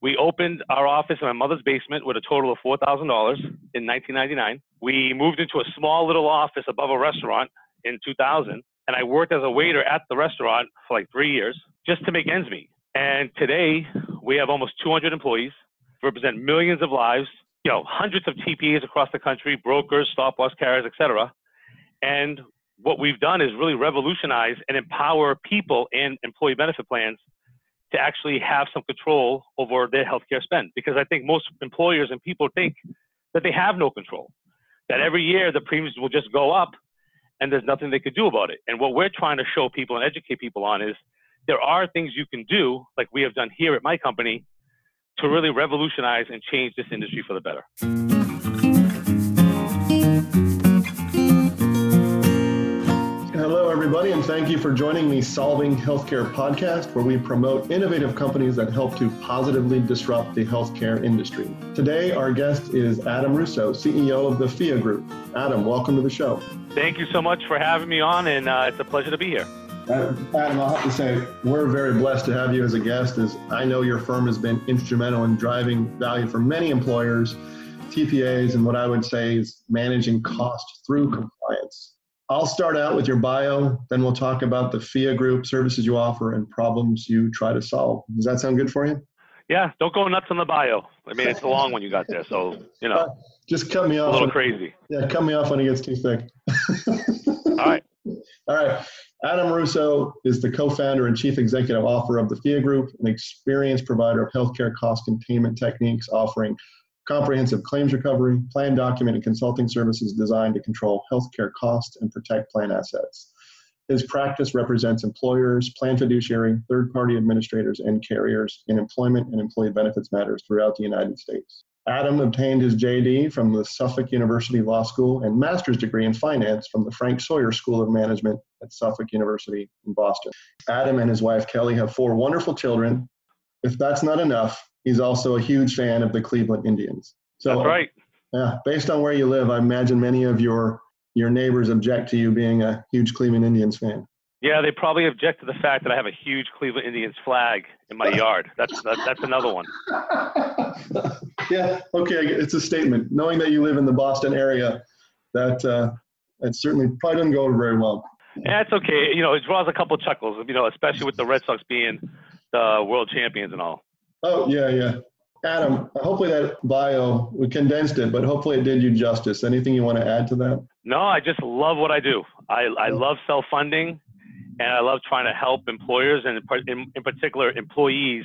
We opened our office in my mother's basement with a total of $4,000 in 1999. We moved into a small little office above a restaurant in 2000, and I worked as a waiter at the restaurant for like three years just to make ends meet. And today we have almost 200 employees, represent millions of lives, you know, hundreds of TPAs across the country, brokers, stop loss carriers, etc. And what we've done is really revolutionize and empower people and employee benefit plans to actually have some control over their healthcare spend. Because I think most employers and people think that they have no control, that every year the premiums will just go up and there's nothing they could do about it. And what we're trying to show people and educate people on is there are things you can do, like we have done here at my company, to really revolutionize and change this industry for the better. Everybody, and thank you for joining the Solving Healthcare podcast, where we promote innovative companies that help to positively disrupt the healthcare industry. Today, our guest is Adam Russo, CEO of the Phia Group. Adam, welcome to the show. Thank you so much for having me on, and uh, it's a pleasure to be here. Uh, Adam, I'll have to say, we're very blessed to have you as a guest, as I know your firm has been instrumental in driving value for many employers, TPAs, and what I would say is managing cost through compliance. I'll start out with your bio, then we'll talk about the Phia group, services you offer, and problems you try to solve. Does that sound good for you? Yeah, don't go nuts on the bio. I mean, it's a long one you got there, so you know. Uh, just cut me off. A little when, crazy. Yeah, cut me off when it gets too thick. All right. All right. Adam Russo is the co-founder and chief executive officer of the Phia Group, an experienced provider of healthcare cost containment techniques offering comprehensive claims recovery, plan document, and consulting services designed to control healthcare costs and protect plan assets. His practice represents employers, plan fiduciary, third party administrators, and carriers in employment and employee benefits matters throughout the United States. Adam obtained his JD from the Suffolk University Law School and master's degree in finance from the Frank Sawyer School of Management at Suffolk University in Boston. Adam and his wife Kelly have four wonderful children. If that's not enough, he's also a huge fan of the Cleveland Indians. So, that's right. Yeah, based on where you live, I imagine many of your your neighbors object to you being a huge Cleveland Indians fan. Yeah, they probably object to the fact that I have a huge Cleveland Indians flag in my yard. That's that, that's another one. yeah, okay, it's a statement. Knowing that you live in the Boston area, that uh, that certainly probably doesn't go over very well. Yeah, it's okay. You know, it draws a couple of chuckles. You know, especially with the Red Sox being the world champions and all. Oh yeah, yeah. Adam, hopefully that bio we condensed it, but hopefully it did you justice. Anything you want to add to that? No, I just love what I do. I, I love self funding and I love trying to help employers and in, in particular employees,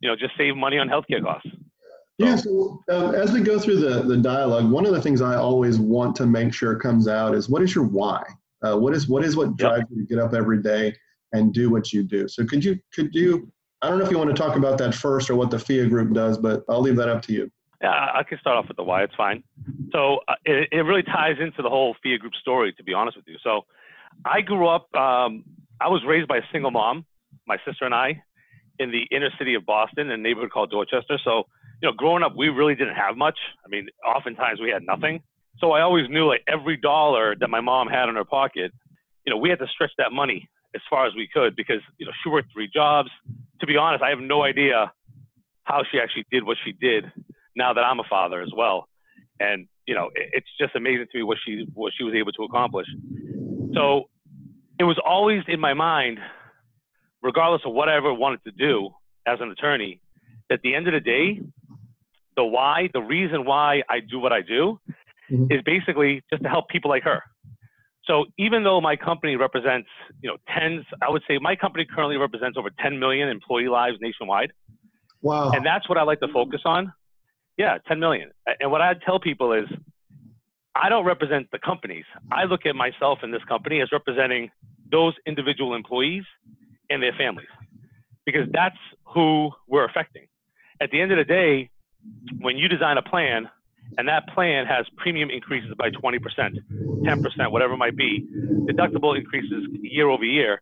you know, just save money on healthcare costs. Yeah. So um, as we go through the the dialogue, one of the things I always want to make sure comes out is what is your why? Uh, what is what is what drives yep. you to get up every day and do what you do? So could you could you I don't know if you want to talk about that first or what the Phia group does, but I'll leave that up to you. Yeah, I can start off with the why. It's fine. So uh, it, it really ties into the whole Phia group story, to be honest with you. So I grew up, um, I was raised by a single mom, my sister and I, in the inner city of Boston, in a neighborhood called Dorchester. So, you know, growing up, we really didn't have much. I mean, oftentimes we had nothing. So I always knew like every dollar that my mom had in her pocket, you know, we had to stretch that money as far as we could because, you know, she worked three jobs. To be honest, I have no idea how she actually did what she did now that I'm a father as well. And, you know, it's just amazing to me what she, what she was able to accomplish. So it was always in my mind, regardless of what I ever wanted to do as an attorney, at the end of the day, the why, the reason why I do what I do mm-hmm. is basically just to help people like her. So even though my company represents, you know, tens, I would say my company currently represents over 10 million employee lives nationwide. Wow. And that's what I like to focus on. Yeah, 10 million. And what I tell people is I don't represent the companies. I look at myself and this company as representing those individual employees and their families because that's who we're affecting. At the end of the day, when you design a plan and that plan has premium increases by 20%, 10%, whatever it might be, deductible increases year over year,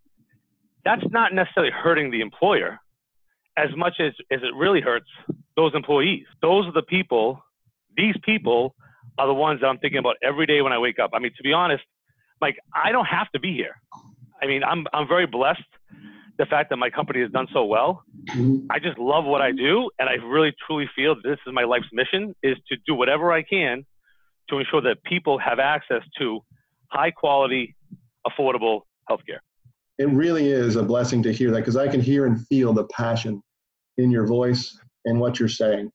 that's not necessarily hurting the employer as much as, as it really hurts those employees. Those are the people, these people are the ones that I'm thinking about every day when I wake up. I mean, to be honest, like I don't have to be here. I mean, I'm I'm very blessed the fact that my company has done so well. Mm-hmm. I just love what I do, and I really truly feel this is my life's mission: is to do whatever I can to ensure that people have access to high quality, affordable healthcare. It really is a blessing to hear that because I can hear and feel the passion in your voice and what you're saying.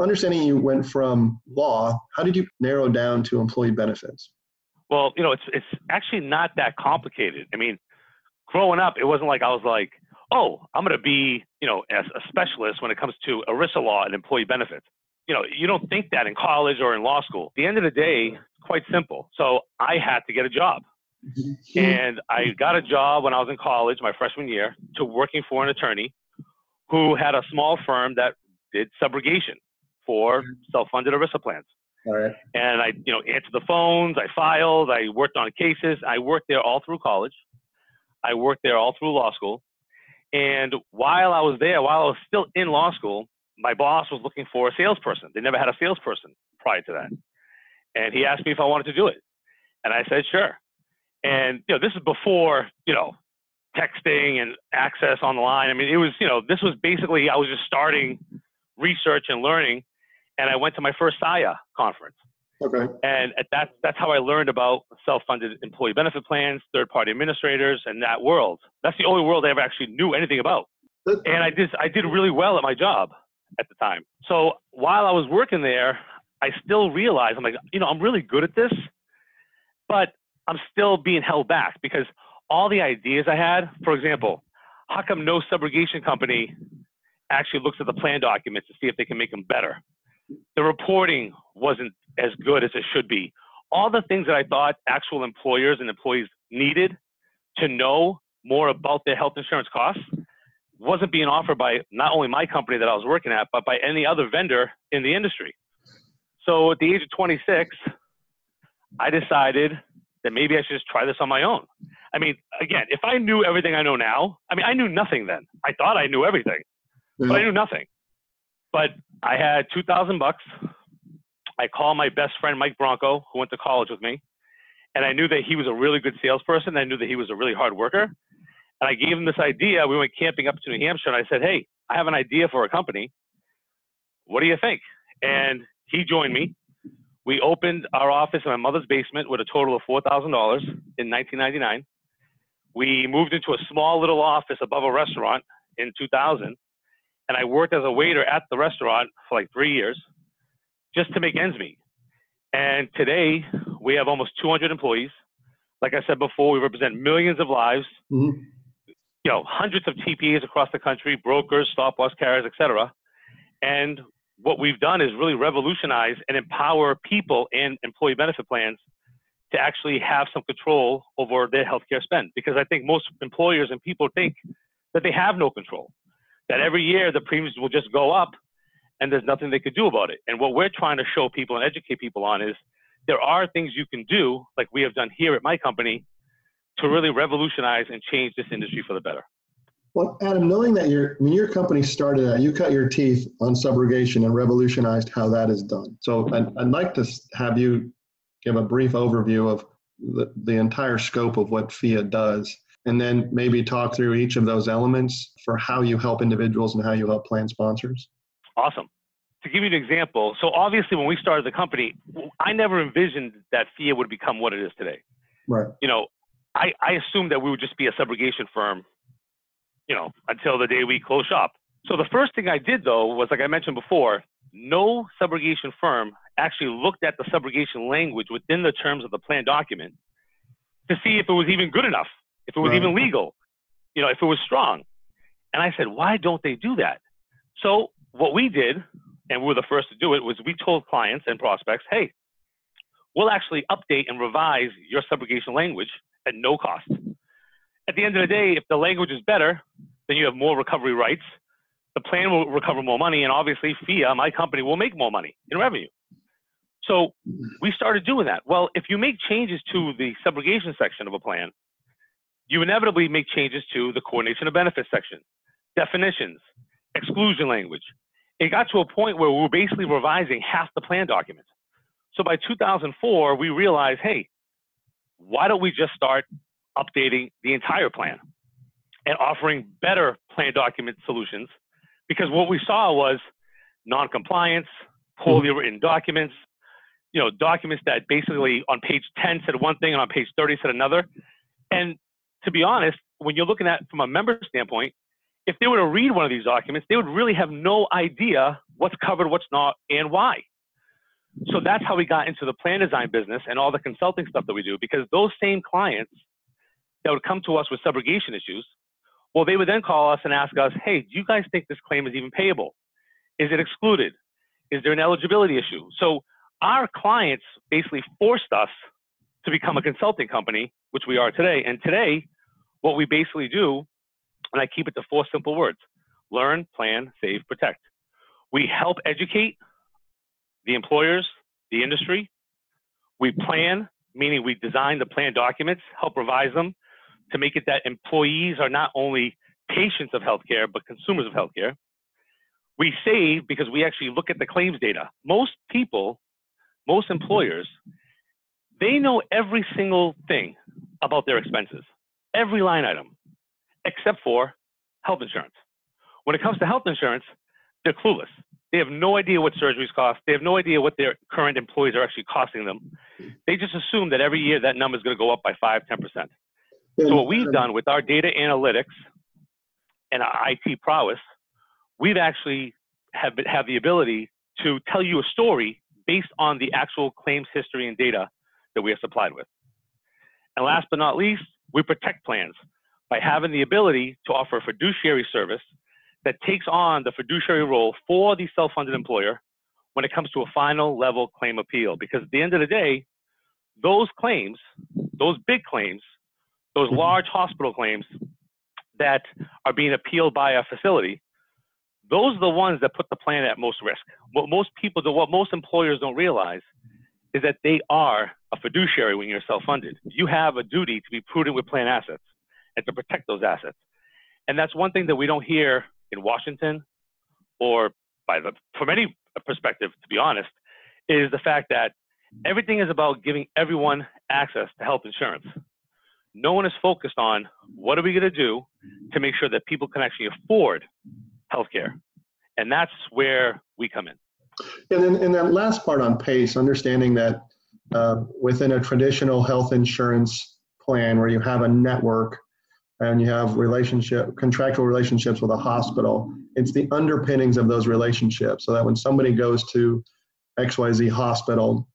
Understanding you went from law, how did you narrow down to employee benefits? Well, you know, it's it's actually not that complicated. I mean, growing up, it wasn't like I was like, oh, I'm going to be, you know, as a specialist when it comes to ERISA law and employee benefits. You know, you don't think that in college or in law school. At the end of the day, it's quite simple. So I had to get a job. Mm-hmm. And I got a job when I was in college, my freshman year, to working for an attorney who had a small firm that did subrogation for mm-hmm. self-funded ERISA plans. All right. And I, you know, answered the phones, I filed, I worked on cases. I worked there all through college. I worked there all through law school. And while I was there, while I was still in law school, my boss was looking for a salesperson. They never had a salesperson prior to that. And he asked me if I wanted to do it. And I said, sure. And, you know, this is before, you know, texting and access online. I mean, it was, you know, this was basically, I was just starting research and learning. And I went to my first SIIA conference. Okay. And that, that's how I learned about self-funded employee benefit plans, third-party administrators, and that world. That's the only world I ever actually knew anything about. And I did, I did really well at my job at the time. So while I was working there, I still realized I'm like, you know, I'm really good at this, but I'm still being held back because all the ideas I had, for example, how come no subrogation company actually looks at the plan documents to see if they can make them better? The reporting wasn't as good as it should be. All the things that I thought actual employers and employees needed to know more about their health insurance costs wasn't being offered by not only my company that I was working at, but by any other vendor in the industry. So at the age of 26, I decided that maybe I should just try this on my own. I mean, again, if I knew everything I know now, I mean, I knew nothing then. I thought I knew everything, but I mm-hmm. knew nothing. But I had 2,000 bucks. I called my best friend, Mike Bronco, who went to college with me. And I knew that he was a really good salesperson. I knew that he was a really hard worker. And I gave him this idea. We went camping up to New Hampshire and I said, Hey, I have an idea for a company. What do you think? And he joined me. We opened our office in my mother's basement with a total of $4,000 in 1999. We moved into a small little office above a restaurant in 2000 and I worked as a waiter at the restaurant for like three years just to make ends meet. And today we have almost 200 employees. Like I said before, we represent millions of lives. Mm-hmm. You know, hundreds of TPAs across the country, brokers, stop loss carriers, etc. And what we've done is really revolutionize and empower people in employee benefit plans to actually have some control over their healthcare spend. Because I think most employers and people think that they have no control that every year the premiums will just go up and there's nothing they could do about it. And what we're trying to show people and educate people on is there are things you can do, like we have done here at my company, to really revolutionize and change this industry for the better. Well, Adam, knowing that your when your company started out, you cut your teeth on subrogation and revolutionized how that is done. So I'd, I'd like to have you give a brief overview of the, the entire scope of what Phia does and then maybe talk through each of those elements for how you help individuals and how you help plan sponsors. Awesome. To give you an example, so obviously when we started the company, I never envisioned that Phia would become what it is today. Right. You know, I, I assumed that we would just be a subrogation firm, you know, until the day we close shop. So the first thing I did though was, like I mentioned before, no subrogation firm actually looked at the subrogation language within the terms of the plan document to see if it was even good enough if it was right. even legal, you know, if it was strong. And I said, why don't they do that? So what we did, and we were the first to do it, was we told clients and prospects, hey, we'll actually update and revise your subrogation language at no cost. At the end of the day, if the language is better, then you have more recovery rights. The plan will recover more money, and obviously, Phia, my company, will make more money in revenue. So we started doing that. Well, if you make changes to the subrogation section of a plan, you inevitably make changes to the coordination of benefits section, definitions, exclusion language. It got to a point where we were basically revising half the plan document. So by 2004, we realized, hey, why don't we just start updating the entire plan? and offering better plan document solutions because what we saw was non-compliance, poorly mm-hmm. written documents, you know, documents that basically on page 10 said one thing and on page 30 said another. And to be honest, when you're looking at from a member standpoint, if they were to read one of these documents, they would really have no idea what's covered, what's not, and why. So that's how we got into the plan design business and all the consulting stuff that we do because those same clients that would come to us with subrogation issues, well, they would then call us and ask us, hey, do you guys think this claim is even payable? Is it excluded? Is there an eligibility issue? So our clients basically forced us to become a consulting company, which we are today. And today, what we basically do, and I keep it to four simple words learn, plan, save, protect. We help educate the employers, the industry. We plan, meaning we design the plan documents, help revise them to make it that employees are not only patients of healthcare, but consumers of healthcare. We save because we actually look at the claims data. Most people most employers, they know every single thing about their expenses, every line item, except for health insurance. When it comes to health insurance, they're clueless. They have no idea what surgeries cost. They have no idea what their current employees are actually costing them. They just assume that every year that number is going to go up by 5, 10%. So what we've done with our data analytics and our IT prowess, we've actually have, have the ability to tell you a story based on the actual claims history and data that we are supplied with. And last but not least, we protect plans by having the ability to offer a fiduciary service that takes on the fiduciary role for the self-funded employer when it comes to a final level claim appeal. Because at the end of the day, those claims, those big claims, those large hospital claims that are being appealed by a facility, those are the ones that put the plan at most risk. What most people what most employers don't realize is that they are a fiduciary when you're self-funded. You have a duty to be prudent with plan assets and to protect those assets. And that's one thing that we don't hear in Washington or by the, from any perspective, to be honest, is the fact that everything is about giving everyone access to health insurance. No one is focused on what are we going to do to make sure that people can actually afford healthcare. And that's where we come in. And then in that last part on PACE, understanding that uh, within a traditional health insurance plan where you have a network and you have relationship contractual relationships with a hospital, it's the underpinnings of those relationships so that when somebody goes to XYZ hospital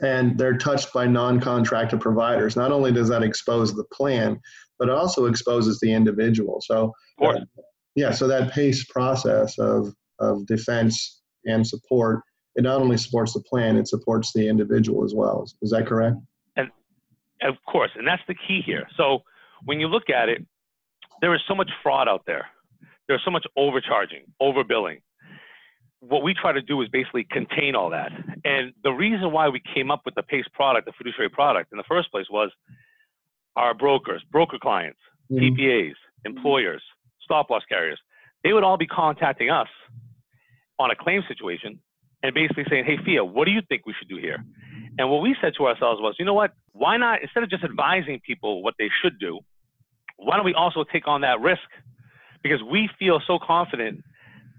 and they're touched by non-contracted providers, not only does that expose the plan, but it also exposes the individual. So uh, yeah, so that PACE process of, of defense and support, it not only supports the plan, it supports the individual as well. Is that correct? And of course, and that's the key here. So when you look at it, there is so much fraud out there. There's so much overcharging, overbilling. What we try to do is basically contain all that. And the reason why we came up with the PACE product, the fiduciary product in the first place was our brokers, broker clients, mm-hmm. TPAs, employers, stop loss carriers, they would all be contacting us on a claim situation and basically saying, hey, Phia, what do you think we should do here? And what we said to ourselves was, you know what? Why not, instead of just advising people what they should do, why don't we also take on that risk? Because we feel so confident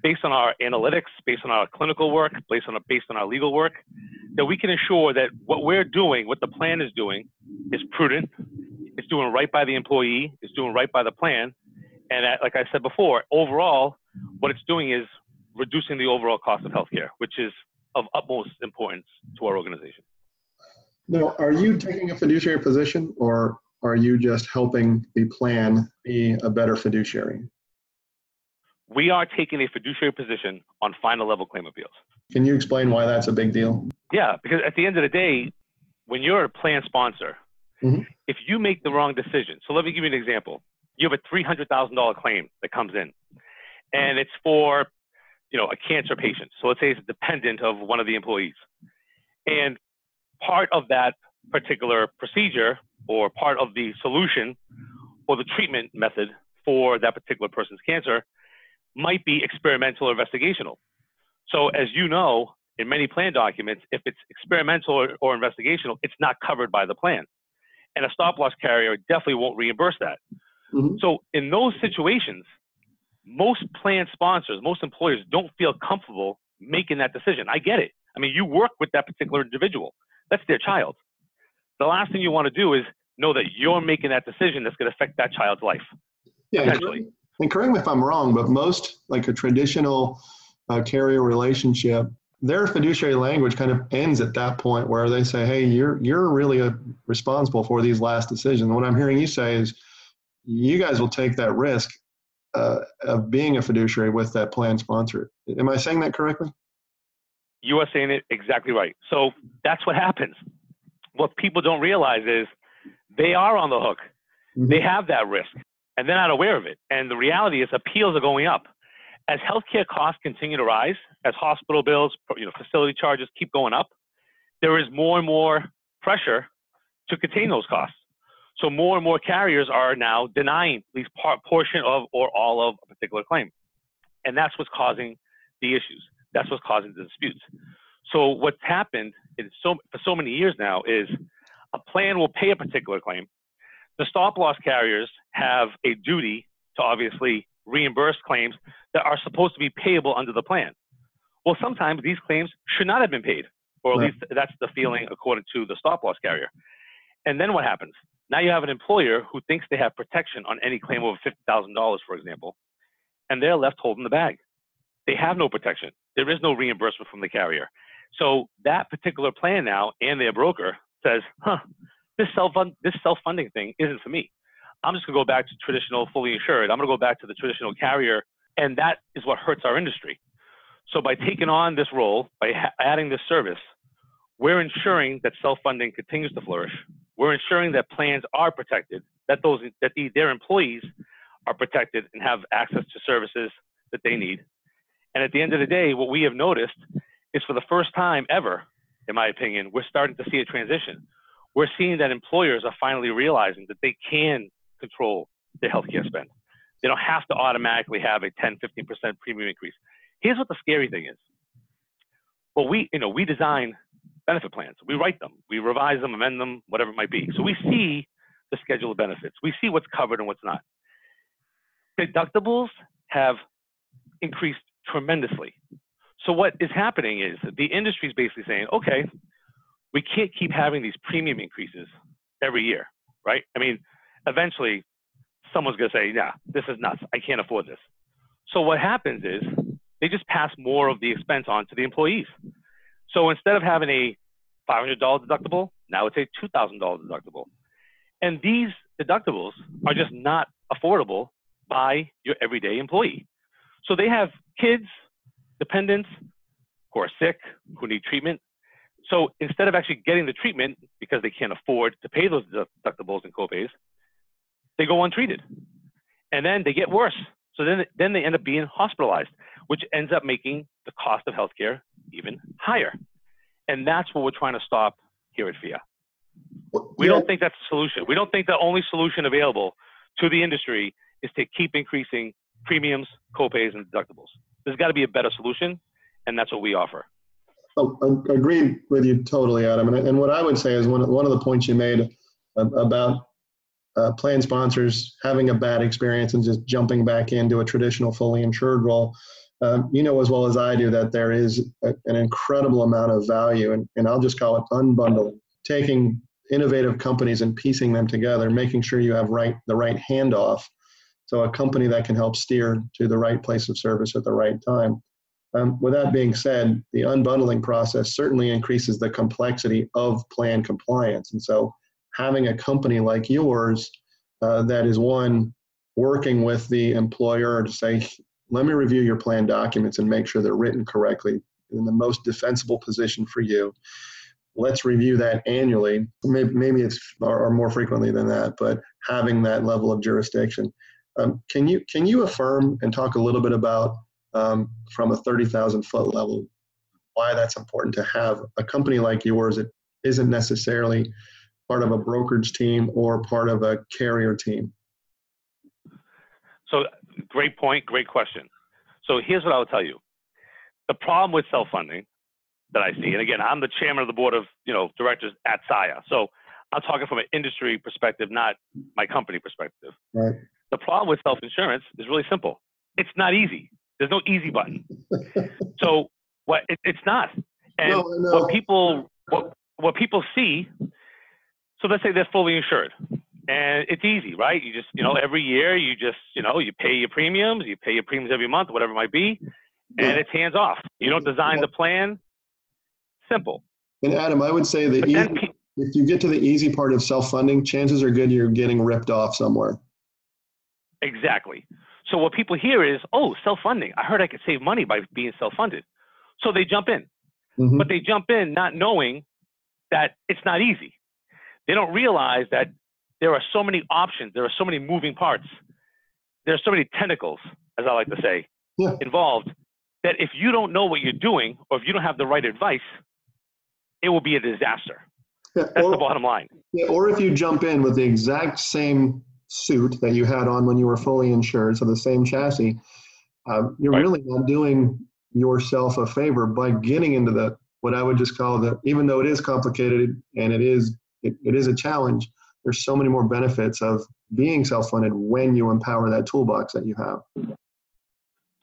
based on our analytics, based on our clinical work, based on, based on our legal work, that we can ensure that what we're doing, what the plan is doing, is prudent, it's doing right by the employee, it's doing right by the plan, and like I said before, overall, what it's doing is reducing the overall cost of healthcare, which is of utmost importance to our organization. Now, are you taking a fiduciary position or are you just helping the plan be a better fiduciary? We are taking a fiduciary position on final level claim appeals. Can you explain why that's a big deal? Yeah, because at the end of the day, when you're a plan sponsor, mm-hmm. if you make the wrong decision, so let me give you an example you have a $300,000 claim that comes in and it's for, you know, a cancer patient. So let's say it's a dependent of one of the employees. And part of that particular procedure or part of the solution or the treatment method for that particular person's cancer might be experimental or investigational. So as you know, in many plan documents, if it's experimental or, or investigational, it's not covered by the plan. And a stop loss carrier definitely won't reimburse that. Mm-hmm. So in those situations, most plan sponsors, most employers don't feel comfortable making that decision. I get it. I mean, you work with that particular individual. That's their child. The last thing you want to do is know that you're making that decision that's going to affect that child's life. Yeah, potentially. And correct me if I'm wrong, but most like a traditional uh, carrier relationship, their fiduciary language kind of ends at that point where they say, "Hey, you're you're really a, uh, responsible for these last decisions." what I'm hearing you say is, you guys will take that risk uh, of being a fiduciary with that plan sponsor. Am I saying that correctly? You are saying it exactly right. So that's what happens. What people don't realize is they are on the hook. Mm-hmm. They have that risk and they're not aware of it. And the reality is appeals are going up. As healthcare costs continue to rise, as hospital bills, you know, facility charges keep going up, there is more and more pressure to contain those costs. So more and more carriers are now denying at least part portion of or all of a particular claim. And that's what's causing the issues. That's what's causing the disputes. So what's happened in so, for so many years now is a plan will pay a particular claim. The stop loss carriers have a duty to obviously reimburse claims that are supposed to be payable under the plan. Well, sometimes these claims should not have been paid, or at right. least that's the feeling according to the stop loss carrier. And then what happens? Now you have an employer who thinks they have protection on any claim over $50,000, for example, and they're left holding the bag. They have no protection. There is no reimbursement from the carrier. So that particular plan now and their broker says, huh, this self this self-funding thing isn't for me. I'm just gonna go back to traditional fully insured. I'm gonna go back to the traditional carrier, and that is what hurts our industry. So by taking on this role, by ha- adding this service, we're ensuring that self-funding continues to flourish. We're ensuring that plans are protected, that those that the, their employees are protected and have access to services that they need. And at the end of the day, what we have noticed is for the first time ever, in my opinion, we're starting to see a transition. We're seeing that employers are finally realizing that they can control their healthcare spend. They don't have to automatically have a 10, 15% premium increase. Here's what the scary thing is. Well, we, you know, we design benefit plans. We write them, we revise them, amend them, whatever it might be. So we see the schedule of benefits. We see what's covered and what's not. Deductibles have increased tremendously. So what is happening is the industry is basically saying, okay, we can't keep having these premium increases every year, right? I mean, eventually someone's going to say, yeah, this is nuts. I can't afford this. So what happens is they just pass more of the expense on to the employees. So instead of having a $500 deductible, now it's a $2,000 deductible. And these deductibles are just not affordable by your everyday employee. So they have kids, dependents who are sick, who need treatment. So instead of actually getting the treatment because they can't afford to pay those deductibles and copays, they go untreated. And then they get worse. So then, then they end up being hospitalized, which ends up making the cost of healthcare even higher. And that's what we're trying to stop here at Phia. We don't think that's the solution. We don't think the only solution available to the industry is to keep increasing premiums, copays, and deductibles. There's got to be a better solution, and that's what we offer. Oh, I agree with you totally, Adam. And, and what I would say is one, one of the points you made about uh, plan sponsors having a bad experience and just jumping back into a traditional fully insured role. Um, you know as well as I do that there is a, an incredible amount of value, and, and I'll just call it unbundling, taking innovative companies and piecing them together, making sure you have right the right handoff. So a company that can help steer to the right place of service at the right time. Um, with that being said, the unbundling process certainly increases the complexity of plan compliance. And so having a company like yours uh, that is one working with the employer to say, let me review your plan documents and make sure they're written correctly in the most defensible position for you. Let's review that annually. Maybe, maybe it's or, or more frequently than that, but having that level of jurisdiction. Um, can you can you affirm and talk a little bit about um, from a 30,000 foot level why that's important to have a company like yours that isn't necessarily part of a brokerage team or part of a carrier team? So, great point, great question. So, here's what I will tell you the problem with self funding that I see, and again, I'm the chairman of the board of you know directors at SIIA. So, I'm talking from an industry perspective, not my company perspective. Right. the problem with self-insurance is really simple. It's not easy. There's no easy button. so what? It, it's not. And No, know. what people what what people see. So let's say they're fully insured, and it's easy, right? You just you know every year you just you know you pay your premiums, you pay your premiums every month, whatever it might be, and Yeah. it's hands off. You don't design the plan. Simple. And Adam, I would say the But easy, then if you get to the easy part of self-funding, chances are good you're getting ripped off somewhere. Exactly. So what people hear is, oh, self-funding. I heard I could save money by being self-funded. So they jump in, Mhm. but they jump in not knowing that it's not easy. They don't realize that there are so many options. There are so many moving parts. There are so many tentacles, as I like to say, Yeah. involved that if you don't know what you're doing or if you don't have the right advice, it will be a disaster. Yeah, That's or- the bottom line. Yeah, or if you jump in with the exact same suit that you had on when you were fully insured, so the same chassis, um, you're Right. really not doing yourself a favor by getting into the what I would just call the even though it is complicated and it is it, it is a challenge. There's so many more benefits of being self-funded when you empower that toolbox that you have.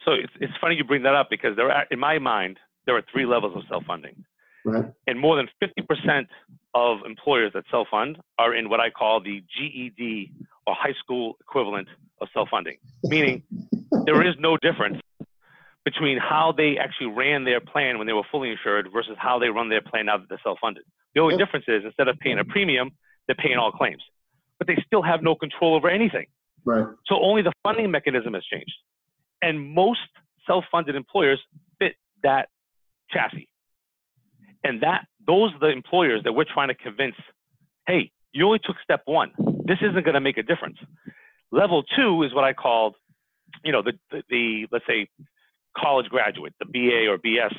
So it's, it's funny you bring that up because there are, in my mind, there are three levels of self-funding. Right. and more than 50% of employers that self-fund are in what I call the GED or high school equivalent of self-funding, meaning there is no difference between how they actually ran their plan when they were fully insured versus how they run their plan now that they're self-funded. The only difference is instead of paying a premium, they're paying all claims, but they still have no control over anything. Right. So only the funding mechanism has changed. And most self-funded employers fit that chassis. And that those are the employers that we're trying to convince, hey, you only took step one. This isn't going to make a difference. Level two is what I called, you know, the, the, the let's say college graduate, the BA or BS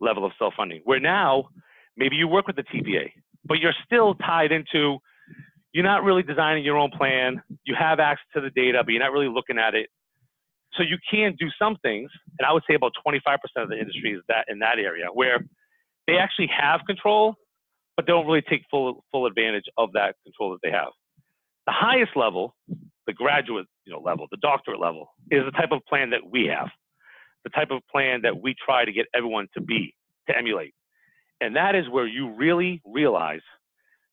level of self-funding, where now maybe you work with the TPA, but you're still tied into you're not really designing your own plan. You have access to the data, but you're not really looking at it. So you can do some things, and I would say about 25% of the industry is that in that area where they actually have control, but don't really take full full advantage of that control that they have. The highest level, the graduate you know level, the doctorate level, is the type of plan that we have, the type of plan that we try to get everyone to be to emulate, and that is where you really realize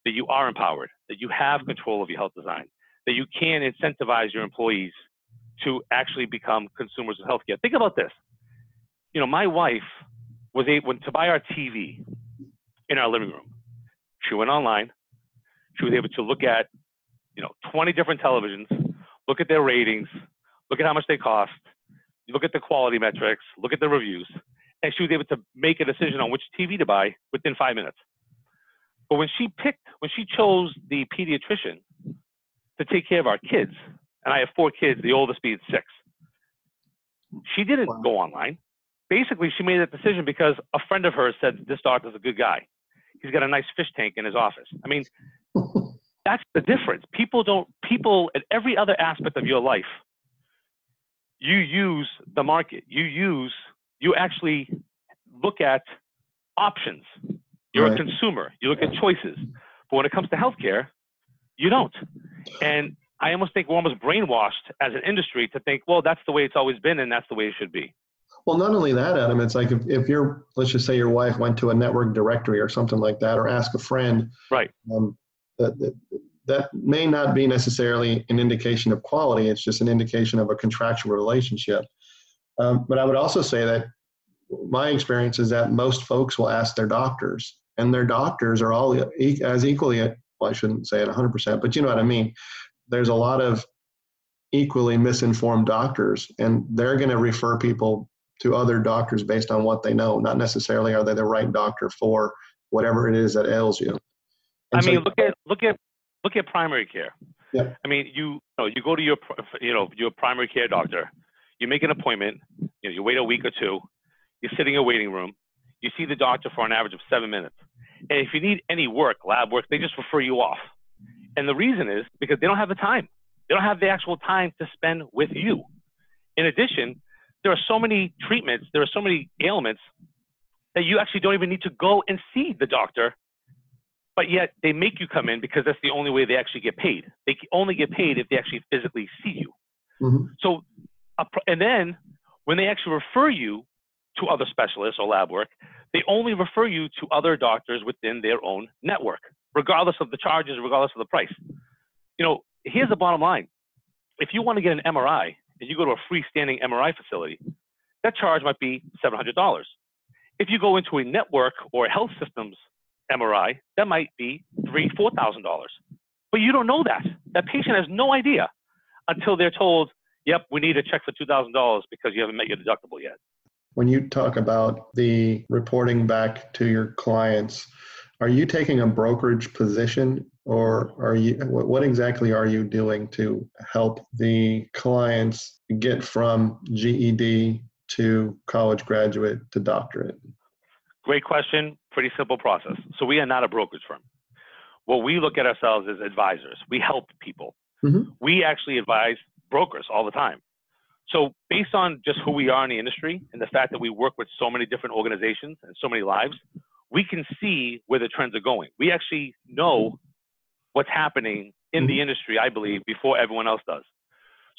that you are empowered, that you have mm-hmm. control of your health design, that you can incentivize your employees to actually become consumers of healthcare. Think about this. You know, my wife was able to buy our TV in our living room. She went online. She was able to look at, you know, 20 different televisions, look at their ratings, look at how much they cost, look at the quality metrics, look at the reviews, and she was able to make a decision on which TV to buy within five minutes. But when she picked, when she chose the pediatrician to take care of our kids, and I have four kids, the oldest being six, she didn't Wow. go online. Basically, she made that decision because a friend of hers said this doctor's a good guy. He's got a nice fish tank in his office. I mean, that's the difference. People don't, people at every other aspect of your life, you use the market. You use, you actually look at options. You're Right. a consumer. You look at choices. But when it comes to healthcare, you don't. And I almost think we're almost brainwashed as an industry to think, well, that's the way it's always been and that's the way it should be. Well, not only that, Adam, it's like if, if you're, let's just say your wife went to a network directory or something like that, or ask a friend, Right. um, that, that, that may not be necessarily an indication of quality. It's just an indication of a contractual relationship. Um, but I would also say that my experience is that most folks will ask their doctors, and their doctors are all e- as equally, well, I shouldn't say it 100%, but you know what I mean. There's a lot of equally misinformed doctors, and they're going to refer people to other doctors based on what they know. Not necessarily are they the right doctor for whatever it is that ails you. I And so- mean, look at look at look at primary care. Yeah. I mean, you you, know, you go to your you know your primary care doctor. You make an appointment. You know, you wait a week or two. You're sitting in a waiting room. You see the doctor for an average of seven minutes. And if you need any work, lab work, they just refer you off. And the reason is because they don't have the time. They don't have the actual time to spend with you. In addition, there are so many treatments, there are so many ailments that you actually don't even need to go and see the doctor but yet they make you come in because that's the only way they actually get paid. They only get paid if they actually physically see you. Mm-hmm. So, and then when they actually refer you to other specialists or lab work, they only refer you to other doctors within their own network, regardless of the charges, regardless of the price. You know, here's the bottom line. If you want to get an MRI and you go to a freestanding MRI facility, that charge might be $700. If you go into a network or a health systems MRI, that might be three, four thousand dollars. But you don't know that. That patient has no idea until they're told, "Yep, we need a check for two thousand dollars because you haven't met your deductible yet." When you talk about the reporting back to your clients, are you taking a brokerage position or are you what exactly are you doing to help the clients get from GED to college graduate to doctorate? Great question. Pretty simple process. So we are not a brokerage firm. What we look at ourselves as advisors. We help people. Mm-hmm. We actually advise brokers all the time. So based on just who we are in the industry and the fact that we work with so many different organizations and so many lives, we can see where the trends are going. We actually know what's happening in the mm-hmm. industry, I believe, before everyone else does.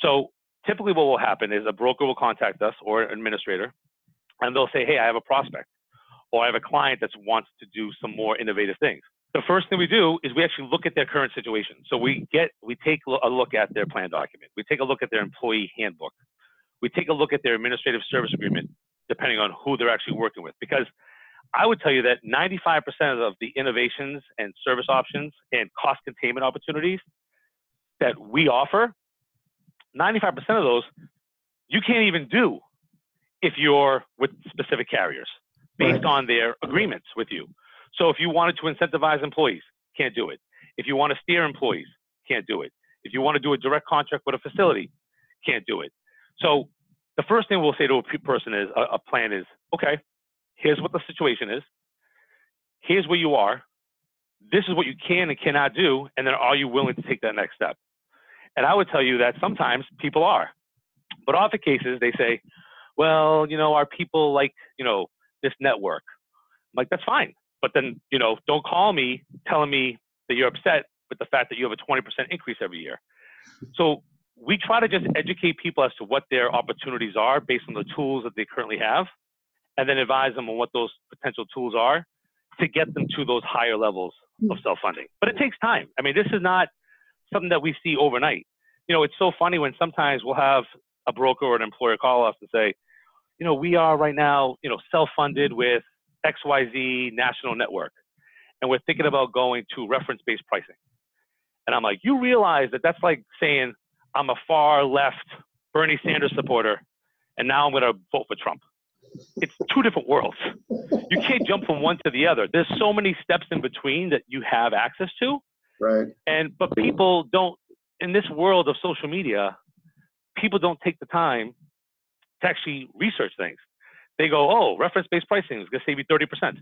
So typically what will happen is a broker will contact us or an administrator and they'll say, hey, I have a prospect or I have a client that wants to do some more innovative things. The first thing we do is we actually look at their current situation. So we get, we take a look at their plan document. We take a look at their employee handbook we take a look at their administrative service agreement, depending on who they're actually working with. Because I would tell you that 95% of the innovations and service options and cost containment opportunities that we offer, 95% of those you can't even do if you're with specific carriers based right. on their agreements with you. So if you wanted to incentivize employees, can't do it. If you want to steer employees, can't do it. If you want to do a direct contract with a facility, can't do it. So the first thing we'll say to a person is a, a plan is okay. Here's what the situation is. Here's where you are. This is what you can and cannot do, and then are you willing to take that next step? And I would tell you that sometimes people are, but often cases they say, well, you know, our people like you know this network. I'm like that's fine, but then you know don't call me telling me that you're upset with the fact that you have a 20% increase every year. So we try to just educate people as to what their opportunities are based on the tools that they currently have, and then advise them on what those potential tools are to get them to those higher levels of hmm. self-funding. But it takes time. I mean, this is not something that we see overnight. You know, it's so funny when sometimes we'll have a broker or an employer call us and say, you know, we are right now, you know, self-funded with XYZ national network, and we're thinking mm-hmm. about going to reference-based pricing. And I'm like, you realize that that's like saying, I'm a far left Bernie Sanders supporter, and now I'm going to vote for Trump. It's two different worlds. You can't jump from one to the other. There's so many steps in between that you have access to. Right. And but people don't in this world of social media, people don't take the time to actually research things. They go, oh, reference-based pricing is going to save you 30%.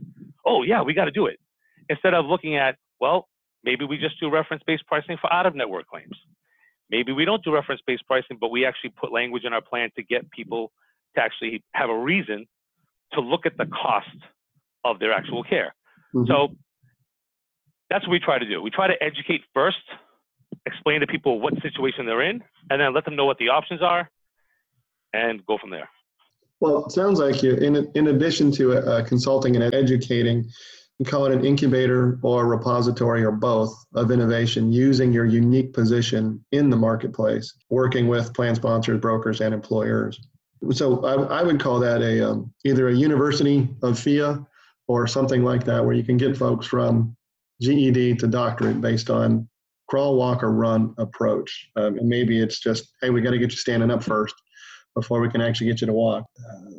Oh, yeah, we got to do it. Instead of looking at, well, maybe we just do reference-based pricing for out-of-network claims. Maybe we don't do reference based pricing, but we actually put language in our plan to get people to actually have a reason to look at the cost of their actual care. Mm-hmm. So that's what we try to do. We try to educate first, explain to people what situation they're in, and then let them know what the options are and go from there. Well, it sounds like you, in, in addition to uh, consulting and educating, you call it an incubator or repository or both of innovation using your unique position in the marketplace, working with plan sponsors, brokers, and employers. So I, I would call that a um, either a university of Phia or something like that, where you can get folks from GED to doctorate based on crawl, walk, or run approach. Um, and maybe it's just, hey, we got to get you standing up first before we can actually get you to walk.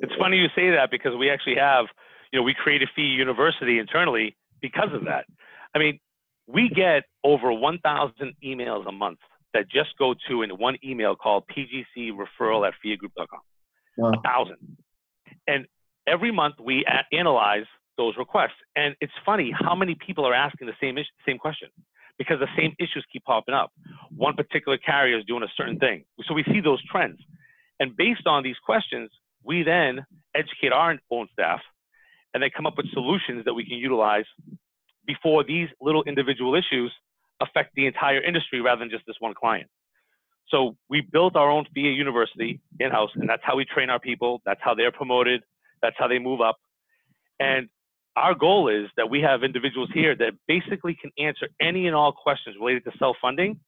It's funny you say that because we actually have you know, we created Phia University internally because of that. I mean, we get over 1,000 emails a month that just go to in one email called PGC referral at PhiaGroup.com. Wow. A thousand. And every month we a- analyze those requests. And it's funny how many people are asking the same, is- same question because the same issues keep popping up. One particular carrier is doing a certain thing. So we see those trends. And based on these questions, we then educate our own staff and they come up with solutions that we can utilize before these little individual issues affect the entire industry rather than just this one client. So we built our own Phia University in house, and that's how we train our people. That's how they're promoted. That's how they move up. And our goal is that we have individuals here that basically can answer any and all questions related to self funding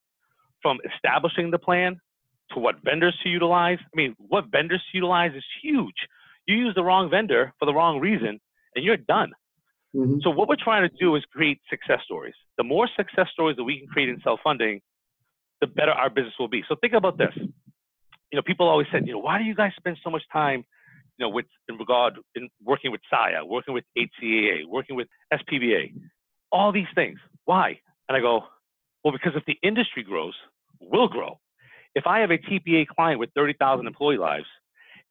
from establishing the plan to what vendors to utilize. I mean, what vendors to utilize is huge. You use the wrong vendor for the wrong reason, and you're done. Mm-hmm. So, what we're trying to do is create success stories. The more success stories that we can create in self funding, the better our business will be. So, think about this. You know, people always said, you know, why do you guys spend so much time you know, with in regard in working with SIIA, working with HCAA, working with SPBA, all these things. Why? And I go, well, because if the industry grows, we'll grow. If I have a TPA client with 30,000 employee lives,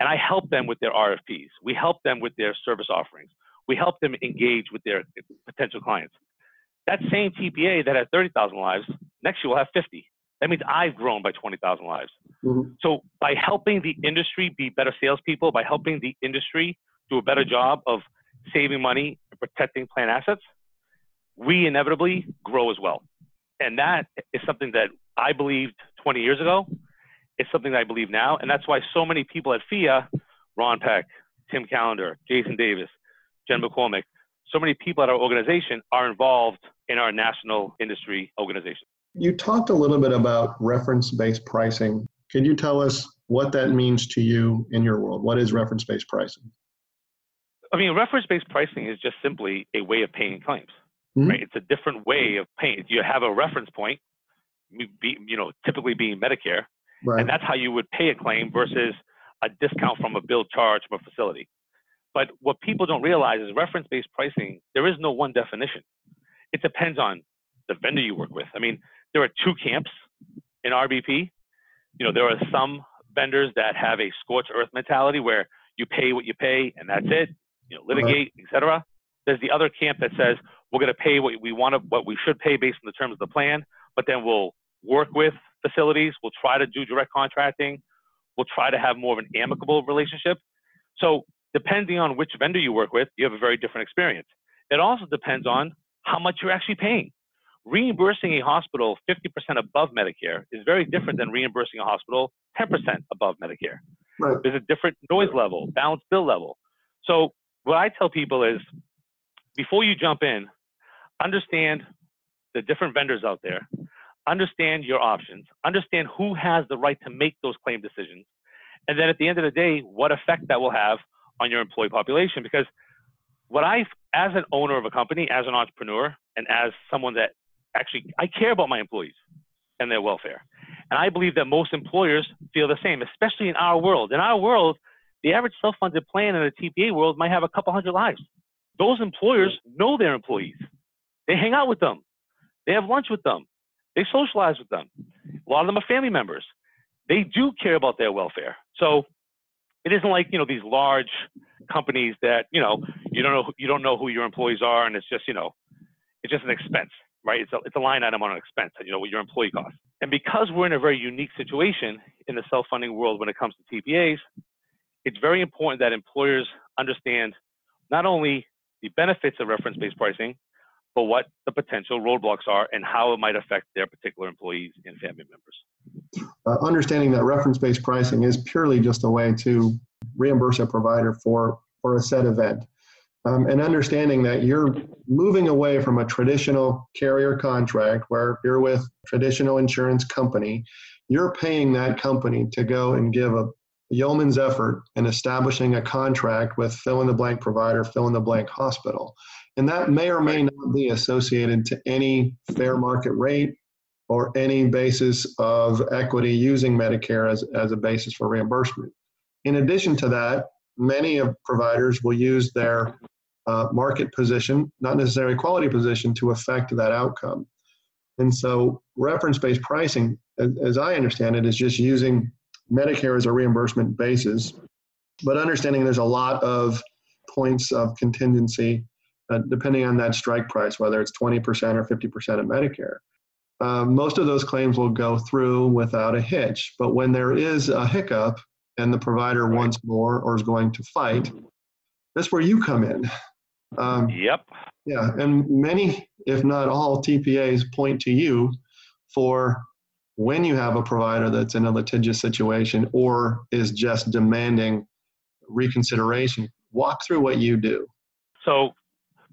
and I help them with their RFPs, we help them with their service offerings, we help them engage with their potential clients. That same TPA that has 30,000 lives, next year will have 50. That means I've grown by 20,000 lives. Mm-hmm. So by helping the industry be better salespeople, by helping the industry do a better job of saving money and protecting plan assets, we inevitably grow as well. And that is something that I believed 20 years ago. It's something that I believe now. And that's why so many people at Phia, Ron Peck, Tim Callender, Jason Davis, Jen McCormick, so many people at our organization are involved in our national industry organization. You talked a little bit about reference based pricing. Can you tell us what that means to you in your world? What is reference based pricing? I mean, reference based pricing is just simply a way of paying claims, mm-hmm. right? It's a different way of paying. You have a reference point, you know, typically being Medicare, right. and that's how you would pay a claim versus a discount from a bill charge from a facility. But what people don't realize is reference based pricing, there is no one definition. It depends on the vendor you work with. I mean, there are two camps in RBP. You know, there are some vendors that have a scorched earth mentality where you pay what you pay and that's it. You know, litigate, right. etc. There's the other camp that says we're going to pay what we want to, what we should pay based on the terms of the plan, but then we'll work with facilities. We'll try to do direct contracting. We'll try to have more of an amicable relationship. So depending on which vendor you work with, you have a very different experience. It also depends on how much you're actually paying reimbursing a hospital 50% above Medicare is very different than reimbursing a hospital 10% above Medicare. Right. There's a different noise level, balance bill level. So what I tell people is before you jump in, understand the different vendors out there, understand your options, understand who has the right to make those claim decisions, and then at the end of the day, what effect that will have on your employee population. Because what I, as an owner of a company, as an entrepreneur, and as someone that actually I care about my employees and their welfare. And I believe that most employers feel the same, especially in our world. In our world, the average self-funded plan in the TPA world might have a couple hundred lives. Those employers know their employees. They hang out with them. They have lunch with them. They socialize with them. A lot of them are family members. They do care about their welfare. So it isn't like you know these large companies that you know you don't know you don't know who your employees are and it's just you know it's just an expense right? It's a, it's a line item on an expense, you know, with your employee costs. And because we're in a very unique situation in the self-funding world when it comes to TPAs, it's very important that employers understand not only the benefits of reference-based pricing, but what the potential roadblocks are and how it might affect their particular employees and family members. Uh, understanding that reference-based pricing is purely just a way to reimburse a provider for, for a set event um, and understanding that you're moving away from a traditional carrier contract where you're with traditional insurance company you're paying that company to go and give a yeoman's effort in establishing a contract with fill in the blank provider fill in the blank hospital and that may or may not be associated to any fair market rate or any basis of equity using medicare as, as a basis for reimbursement. In addition to that many of providers will use their uh, market position, not necessarily quality position, to affect that outcome. And so, reference based pricing, as, as, I understand it, is just using Medicare as a reimbursement basis, but understanding there's a lot of points of contingency depending on that strike price, whether it's 20% or 50% of Medicare. Uh, most of those claims will go through without a hitch, but when there is a hiccup and the provider right. wants more or is going to fight, that's where you come in. Um, yep. Yeah, and many, if not all, TPAs point to you for when you have a provider that's in a litigious situation or is just demanding reconsideration. Walk through what you do. So,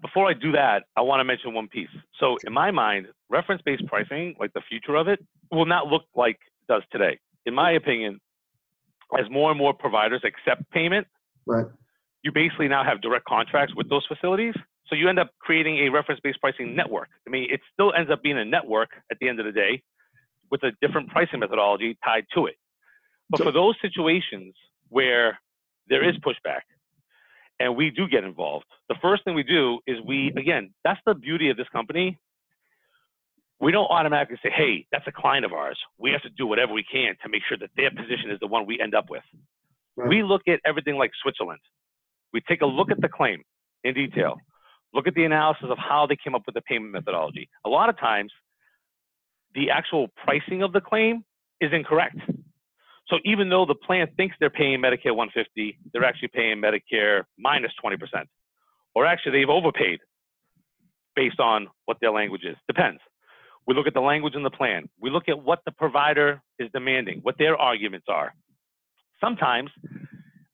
before I do that, I want to mention one piece. So, in my mind, reference based pricing, like the future of it, will not look like it does today. In my opinion, as more and more providers accept payment, right. you basically now have direct contracts with those facilities. So you end up creating a reference-based pricing network. I mean, it still ends up being a network at the end of the day with a different pricing methodology tied to it. But for those situations where there is pushback and we do get involved, the first thing we do is we, again, that's the beauty of this company. We don't automatically say, hey, that's a client of ours. We have to do whatever we can to make sure that their position is the one we end up with. Right. We look at everything like Switzerland. We take a look at the claim in detail, look at the analysis of how they came up with the payment methodology. A lot of times, the actual pricing of the claim is incorrect. So even though the plan thinks they're paying Medicare 150, they're actually paying Medicare minus 20%. Or actually, they've overpaid based on what their language is. Depends. We look at the language in the plan. We look at what the provider is demanding, what their arguments are. Sometimes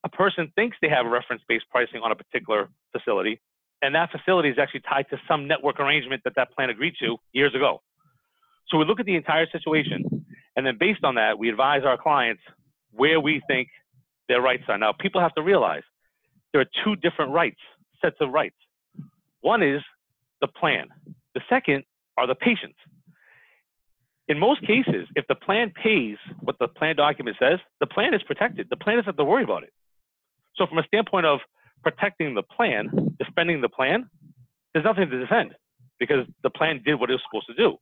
a person thinks they have reference-based pricing on a particular facility, and that facility is actually tied to some network arrangement that that plan agreed to years ago. So we look at the entire situation, and then based on that, we advise our clients where we think their rights are. Now, people have to realize there are two different rights, sets of rights. One is the plan. The second are the patients. In most cases, if the plan pays what the plan document says, the plan is protected. The plan doesn't have to worry about it. So from a standpoint of protecting the plan, defending the plan, there's nothing to defend because the plan did what it was supposed to do.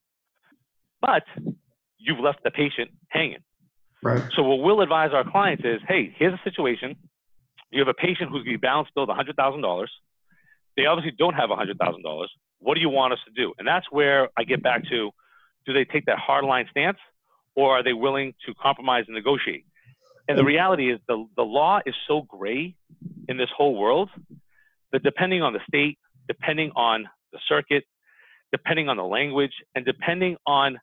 But you've left the patient hanging. Right. So what we'll advise our clients is, hey, here's a situation. You have a patient who's going to be balance billed $100,000. They obviously don't have $100,000. What do you want us to do? And that's where I get back to, do they take that hard line stance or are they willing to compromise and negotiate? And the reality is the, the law is so gray in this whole world that depending on the state, depending on the circuit, depending on the language, and depending on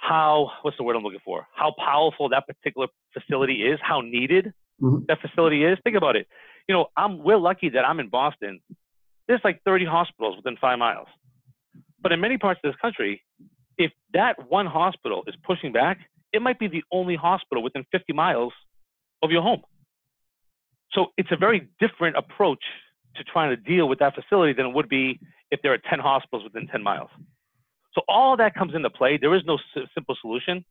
how what's the word I'm looking for? How powerful that particular facility is, how needed mm-hmm. that facility is. Think about it. You know, I'm we're lucky that I'm in Boston. There's like 30 hospitals within five miles. But in many parts of this country, if that one hospital is pushing back, it might be the only hospital within 50 miles of your home. So it's a very different approach to trying to deal with that facility than it would be if there are 10 hospitals within 10 miles. So all that comes into play. There is no simple solution.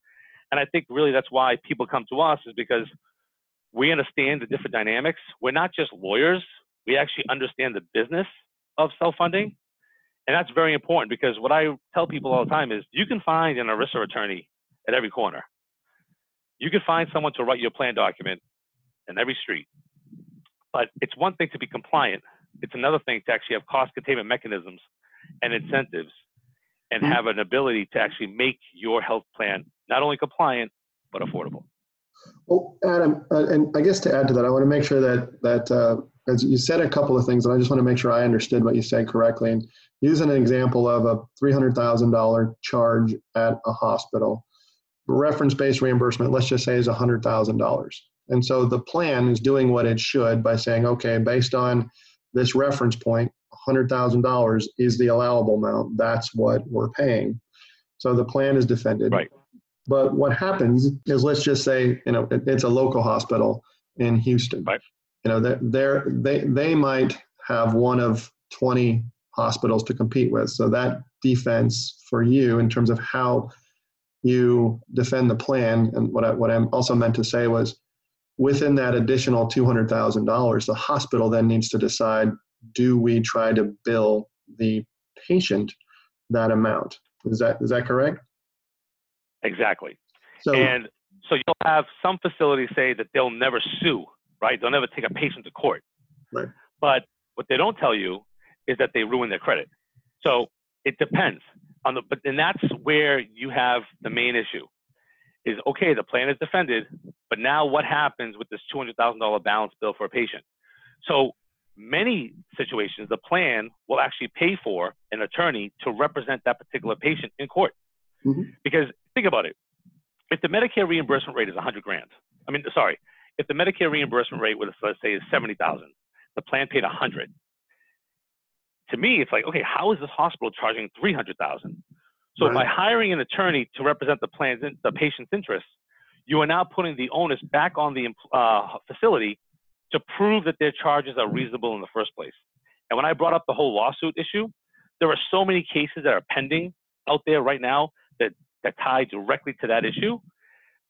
And I think really that's why people come to us is because we understand the different dynamics. We're not just lawyers. We actually understand the business of self-funding. And that's very important because what I tell people all the time is you can find an ERISA attorney at every corner. You can find someone to write your plan document in every street. But it's one thing to be compliant. It's another thing to actually have cost containment mechanisms and incentives and mm-hmm. have an ability to actually make your health plan not only compliant but affordable. Well, Adam, uh, and I guess to add to that, I want to make sure that that uh, as you said a couple of things, and I just want to make sure I understood what you said correctly. And using an example of a three hundred thousand dollar charge at a hospital, reference-based reimbursement, let's just say, is hundred thousand dollars. And so the plan is doing what it should by saying, okay, based on this reference point, $100,000 is the allowable amount. That's what we're paying. So the plan is defended. Right. But what happens is, let's just say, you know, it's a local hospital in Houston. Right. You know, they're, they they might have one of 20 hospitals to compete with. So that defense for you in terms of how you defend the plan, and what I, what I also meant to say was, within that additional $200,000, the hospital then needs to decide do we try to bill the patient that amount? Is that is that correct? Exactly. So, and so you'll have some facilities say that they'll never sue, right? They'll never take a patient to court. Right. But what they don't tell you is that they ruin their credit. So it depends on the, but then that's where you have the main issue is okay, the plan is defended, but now what happens with this $200,000 balance bill for a patient? So many situations, the plan will actually pay for an attorney to represent that particular patient in court. Mm-hmm. Because think about it. if the Medicare reimbursement rate is 100 grand, I mean, sorry, if the Medicare reimbursement rate, was, let's say, is 70,000, the plan paid 100. To me, it's like, okay, how is this hospital charging 300,000? So right. by hiring an attorney to represent the plan's, the patient's interests, you are now putting the onus back on the uh, facility to prove that their charges are reasonable in the first place. And when I brought up the whole lawsuit issue, there are so many cases that are pending out there right now that, that tie directly to that issue,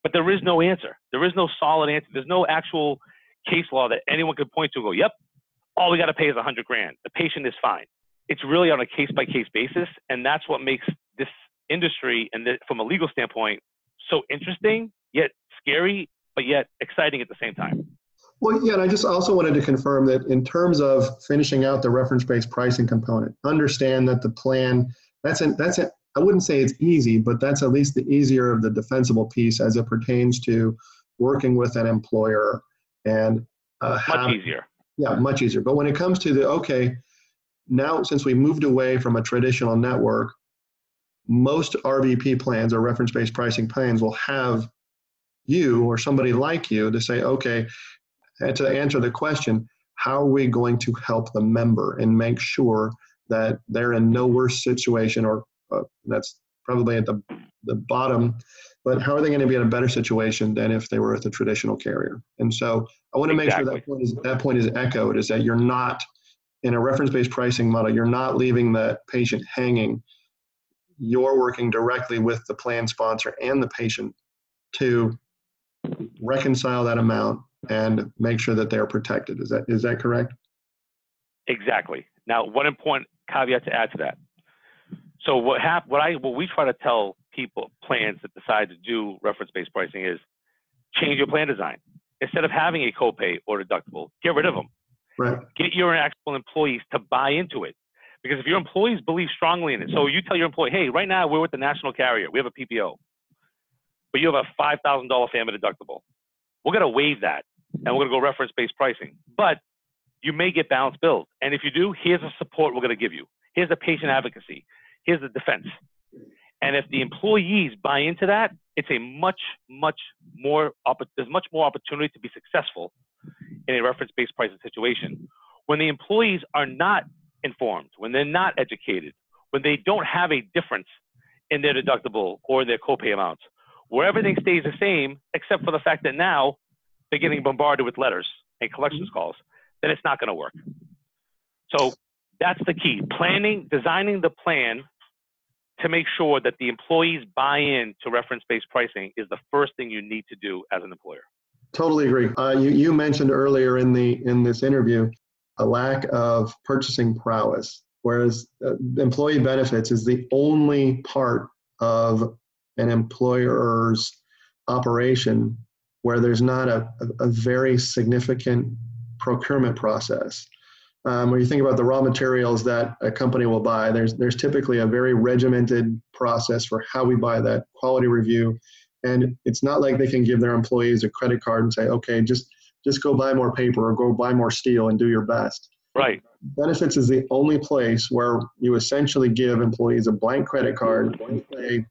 but there is no answer. There is no solid answer. There's no actual case law that anyone could point to and go, yep, all we got to pay is 100 grand. The patient is fine. It's really on a case by case basis, and that's what makes this industry and from a legal standpoint so interesting, yet scary, but yet exciting at the same time. Well, yeah, and I just also wanted to confirm that in terms of finishing out the reference-based pricing component, understand that the plan that's an, that's a, I wouldn't say it's easy, but that's at least the easier of the defensible piece as it pertains to working with an employer and uh, much have, easier. Yeah, much easier. But when it comes to the okay, now since we moved away from a traditional network, most RBP plans or reference-based pricing plans will have you or somebody like you to say, okay, to answer the question, how are we going to help the member and make sure that they're in no worse situation or uh, that's probably at the, the bottom, but how are they going to be in a better situation than if they were with a traditional carrier? And so I want to make sure that point, is, that point is echoed is that you're not in a reference-based pricing model, you're not leaving the patient hanging. You're working directly with the plan sponsor and the patient to reconcile that amount and make sure that they're protected. Is that is that correct? Exactly. Now, one important caveat to add to that. So what hap- what I what we try to tell people plans that decide to do reference-based pricing is change your plan design. Instead of having a copay or deductible, get rid of them. Right. Get your actual employees to buy into it. Because if your employees believe strongly in it, so you tell your employee, hey, right now we're with the national carrier, we have a PPO, but you have a $5,000 family deductible. We're going to waive that and we're going to go reference based pricing. But you may get balanced bills. And if you do, here's the support we're going to give you. Here's the patient advocacy. Here's the defense. And if the employees buy into that, it's a much, much more, there's much more opportunity to be successful in a reference based pricing situation. When the employees are not informed, when they're not educated, when they don't have a difference in their deductible or their copay amounts, where everything stays the same, except for the fact that now they're getting bombarded with letters and collections calls, then it's not going to work. So that's the key. Planning, designing the plan to make sure that the employees buy in to reference-based pricing is the first thing you need to do as an employer. Totally agree. Uh, you, you mentioned earlier in the in this interview a lack of purchasing prowess, whereas uh, employee benefits is the only part of an employer's operation where there's not a, a, very significant procurement process. Um, when you think about the raw materials that a company will buy, there's there's typically a very regimented process for how we buy that quality review, and it's not like they can give their employees a credit card and say, okay, just just go buy more paper or go buy more steel and do your best. Right. Benefits is the only place where you essentially give employees a blank credit card and say,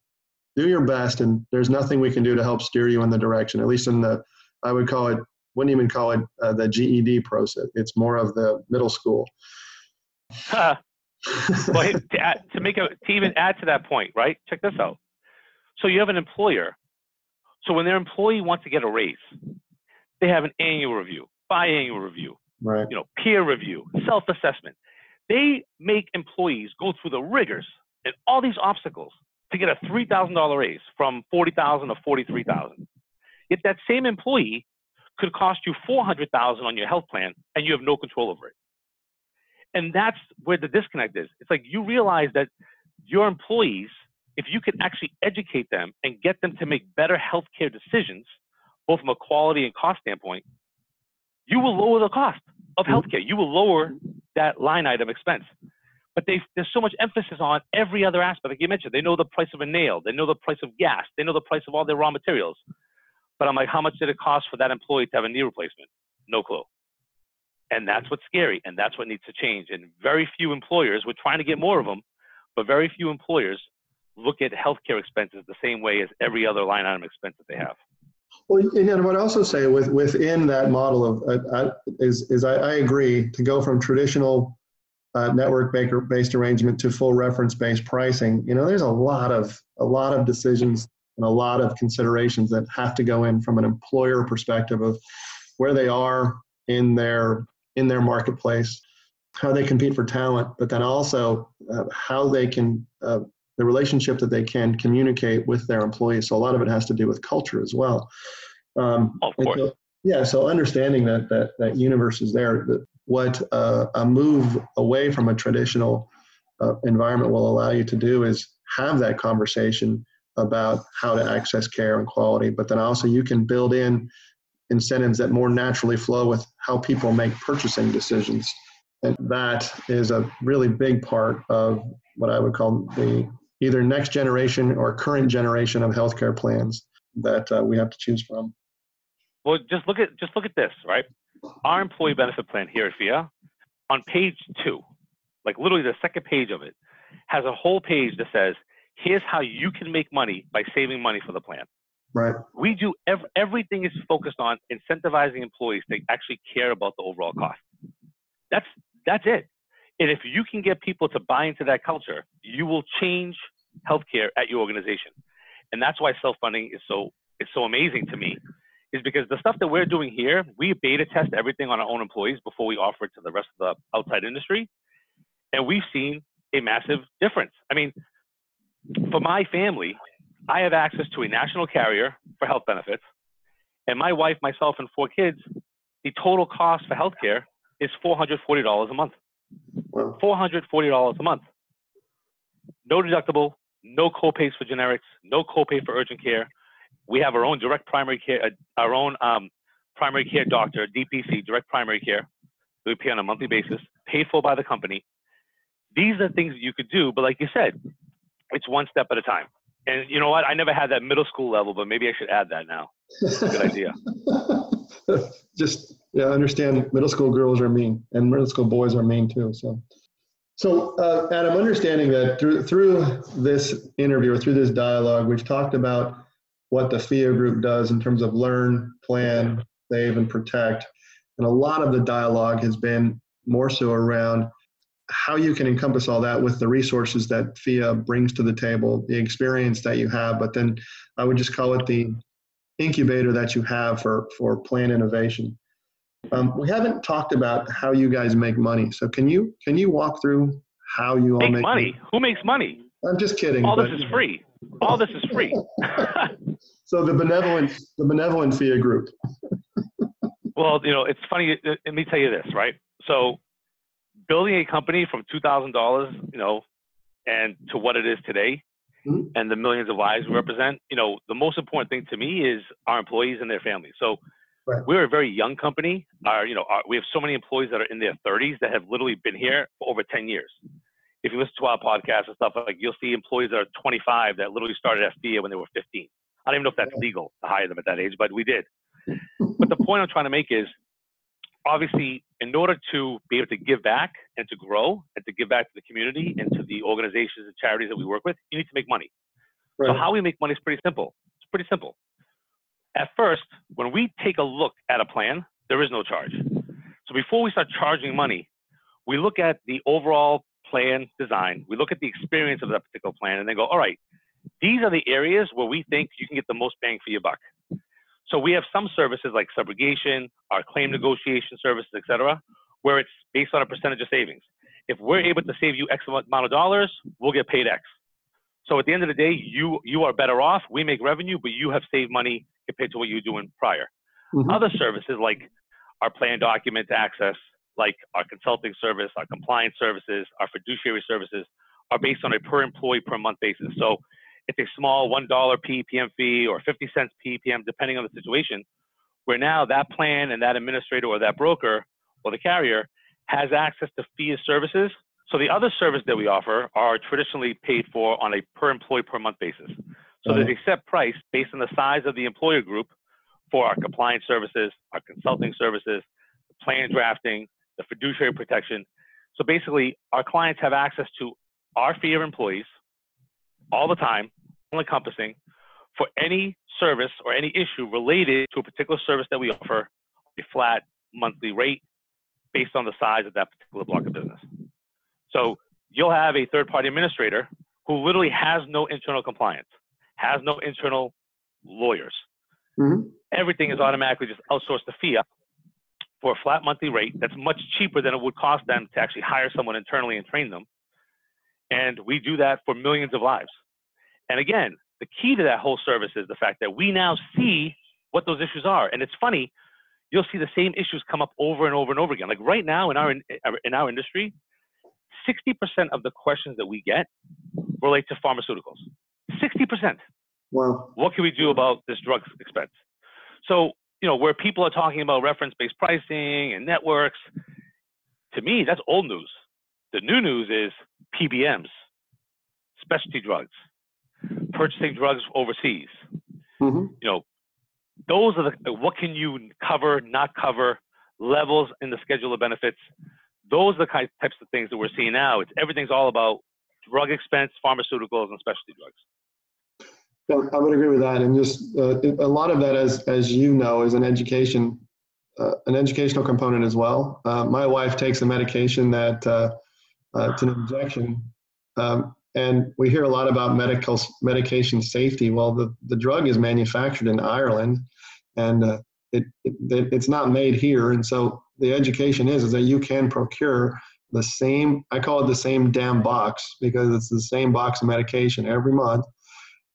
do your best, and there's nothing we can do to help steer you in the direction. At least in the, I would call it, wouldn't even call it uh, the GED process. It's more of the middle school. Huh. well, to, add, to make a to even add to that point, right? Check this out. So you have an employer. So when their employee wants to get a raise, they have an annual review, biannual review, right. you know, peer review, self-assessment. They make employees go through the rigors and all these obstacles to get a $3,000 raise from 40,000 to 43,000. Yet that same employee could cost you 400,000 on your health plan and you have no control over it. And that's where the disconnect is. It's like you realize that your employees, if you can actually educate them and get them to make better healthcare decisions, both from a quality and cost standpoint, you will lower the cost of mm-hmm. healthcare. You will lower that line item expense but there's so much emphasis on every other aspect. Like you mentioned, they know the price of a nail, they know the price of gas, they know the price of all their raw materials. But I'm like, how much did it cost for that employee to have a knee replacement? No clue. And that's what's scary, and that's what needs to change. And very few employers, we're trying to get more of them, but very few employers look at healthcare expenses the same way as every other line item expense that they have. Well, and what I also say with, within that model of uh, uh, is, is I, I, agree to go from traditional uh, network based arrangement to full reference based pricing. You know, there's a lot of a lot of decisions and a lot of considerations that have to go in from an employer perspective of where they are in their in their marketplace, how they compete for talent, but then also uh, how they can uh, the relationship that they can communicate with their employees. So a lot of it has to do with culture as well. Um, of course. So, yeah. So understanding that that that universe is there, that what uh, a move away from a traditional uh, environment will allow you to do is have that conversation about how to access care and quality, but then also you can build in incentives that more naturally flow with how people make purchasing decisions. And that is a really big part of what I would call the either next generation or current generation of healthcare plans that uh, we have to choose from. Well, just look at just look at this, right? Our employee benefit plan here at Phia, on page two, like literally the second page of it, has a whole page that says, "Here's how you can make money by saving money for the plan." Right. We do ev- everything is focused on incentivizing employees to actually care about the overall cost. That's that's it. And if you can get people to buy into that culture, you will change healthcare at your organization. And that's why self-funding is so is so amazing to me, is because the stuff that we're doing here, we beta test everything on our own employees before we offer it to the rest of the outside industry. And we've seen a massive difference. I mean, for my family, I have access to a national carrier for health benefits. And my wife, myself, and four kids, the total cost for healthcare is $440 a month. $440 a month. No deductible, no copays for generics, no copay for urgent care. We have our own direct primary care, uh, our own um, primary care doctor, DPC, direct primary care, we pay on a monthly basis, paid for by the company. These are things that you could do, but like you said, it's one step at a time. And you know what? I never had that middle school level, but maybe I should add that now. Good idea. Just yeah, understand middle school girls are mean and middle school boys are mean too. So, so uh, Adam, understanding that through through this interview or through this dialogue, we've talked about what the Phia group does in terms of learn, plan, save, and protect, and a lot of the dialogue has been more so around how you can encompass all that with the resources that Phia brings to the table, the experience that you have, but then I would just call it the incubator that you have for for plan innovation. Um, we haven't talked about how you guys make money. So can you can you walk through how you all make, make money? money? Who makes money? I'm just kidding. All this is free. All this is free. so the benevolent the benevolent Phia group. well, you know, it's funny. Let me tell you this, right? So building a company from two thousand dollars, you know, and to what it is today, mm-hmm. and the millions of lives we represent, you know, the most important thing to me is our employees and their families. So Right. We're a very young company. Our, you know, our, we have so many employees that are in their 30s that have literally been here for over 10 years. If you listen to our podcast and stuff, like you'll see employees that are 25 that literally started Phia when they were 15. I don't even know if that's legal to hire them at that age, but we did. but the point I'm trying to make is, obviously, in order to be able to give back and to grow and to give back to the community and to the organizations and charities that we work with, you need to make money. Right. So how we make money is pretty simple. It's pretty simple. At first, when we take a look at a plan, there is no charge. So before we start charging money, we look at the overall plan design, we look at the experience of that particular plan, and then go, all right, these are the areas where we think you can get the most bang for your buck. So we have some services like subrogation, our claim negotiation services, et cetera, where it's based on a percentage of savings. If we're able to save you X amount of dollars, we'll get paid X. So at the end of the day, you you are better off. We make revenue, but you have saved money compared to what you were doing prior. Mm-hmm. Other services like our plan document access, like our consulting service, our compliance services, our fiduciary services, are based on a per employee per month basis. So it's a small $1 PEPM Phia or 50 cents PEPM, depending on the situation, where now that plan and that administrator or that broker or the carrier has access to fee services. So the other service that we offer are traditionally paid for on a per employee per month basis. So there's a set price based on the size of the employer group for our compliance services, our consulting services, plan drafting, the fiduciary protection. So basically, our clients have access to our Phia of employees, all the time, all encompassing for any service or any issue related to a particular service that we offer, a flat monthly rate based on the size of that particular block of business. So you'll have a third party administrator who literally has no internal compliance, has no internal lawyers. Mm-hmm. Everything is automatically just outsourced to Phia for a flat monthly rate that's much cheaper than it would cost them to actually hire someone internally and train them. And we do that for millions of lives. And again, the key to that whole service is the fact that we now see what those issues are. And it's funny, you'll see the same issues come up over and over and over again. Like right now in our in our industry, 60% of the questions that we get relate to pharmaceuticals. 60%. Wow. What can we do about this drug expense? So, you know, where people are talking about reference-based pricing and networks, to me, that's old news. The new news is PBMs, specialty drugs, purchasing drugs overseas. Mm-hmm. You know, those are the what can you cover, not cover, levels in the schedule of benefits. Those are the kind, types of things that we're seeing now. It's everything's all about drug expense, pharmaceuticals, and specialty drugs. Yeah, I would agree with that, and just uh, a lot of that, as as you know, is an education, uh, an educational component as well. Uh, my wife takes a medication that uh, uh, it's an injection, um, and we hear a lot about medical medication safety. Well, the the drug is manufactured in Ireland, and uh, it, it it's not made here, and so the education is is that you can procure the same. I call it the same damn box because it's the same box of medication every month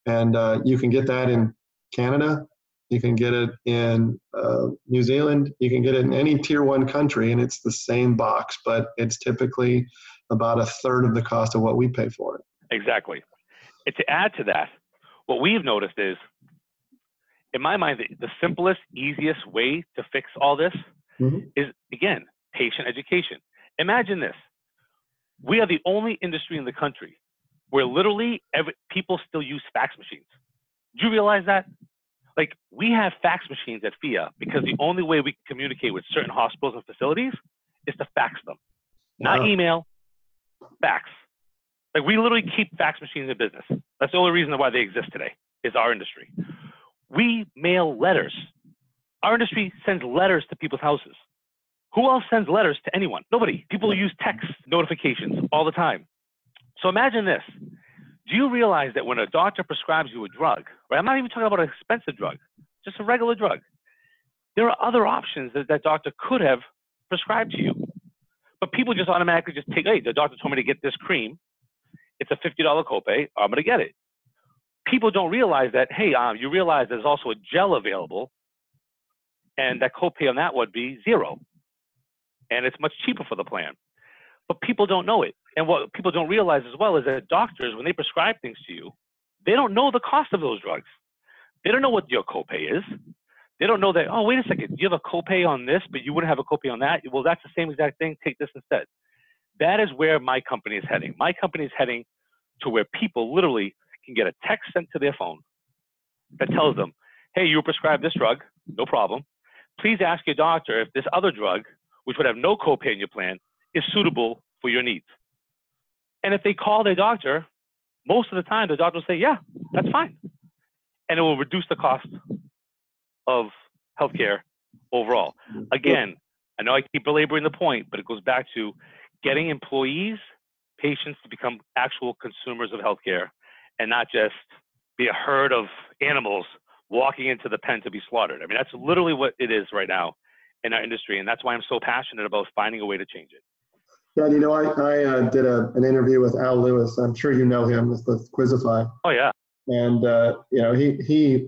and uh, you can get that in Canada, you can get it in uh, New Zealand, you can get it in any tier one country, and it's the same box, but it's typically about a third of the cost of what we pay for it. Exactly. And to add to that, what we've noticed is, in my mind, the, the simplest, easiest way to fix all this mm-hmm. is, again, patient education. Imagine this. We are the only industry in the country where literally every, people still use fax machines. Do you realize that? Like we have fax machines at Phia because the only way we can communicate with certain hospitals and facilities is to fax them, not email, fax. Like we literally keep fax machines in business. That's the only reason why they exist today is our industry. We mail letters. Our industry sends letters to people's houses. Who else sends letters to anyone? Nobody. People use text notifications all the time. So imagine this. Do you realize that when a doctor prescribes you a drug, right? I'm not even talking about an expensive drug, just a regular drug. There are other options that that doctor could have prescribed to you. But people just automatically just take, hey, the doctor told me to get this cream. It's a $50 copay. I'm going to get it. People don't realize that, hey, um, you realize there's also a gel available, and that copay on that would be zero. And it's much cheaper for the plan. But people don't know it. And what people don't realize as well is that doctors, when they prescribe things to you, they don't know the cost of those drugs. They don't know what your copay is. They don't know that, oh, wait a second, you have a copay on this, but you wouldn't have a copay on that. Well, that's the same exact thing. Take this instead. That is where my company is heading. My company is heading to where people literally can get a text sent to their phone that tells them, hey, you were prescribed this drug, no problem. Please ask your doctor if this other drug, which would have no copay in your plan, is suitable for your needs. And if they call their doctor, most of the time the doctor will say, yeah, that's fine. And it will reduce the cost of healthcare overall. Again, I know I keep belaboring the point, but it goes back to getting employees, patients to become actual consumers of healthcare and not just be a herd of animals walking into the pen to be slaughtered. I mean, that's literally what it is right now in our industry. And that's why I'm so passionate about finding a way to change it. Yeah, you know, I, I uh, did a, an interview with Al Lewis. I'm sure you know him with, with Quizzify. Oh, yeah. And, uh, you know, he, he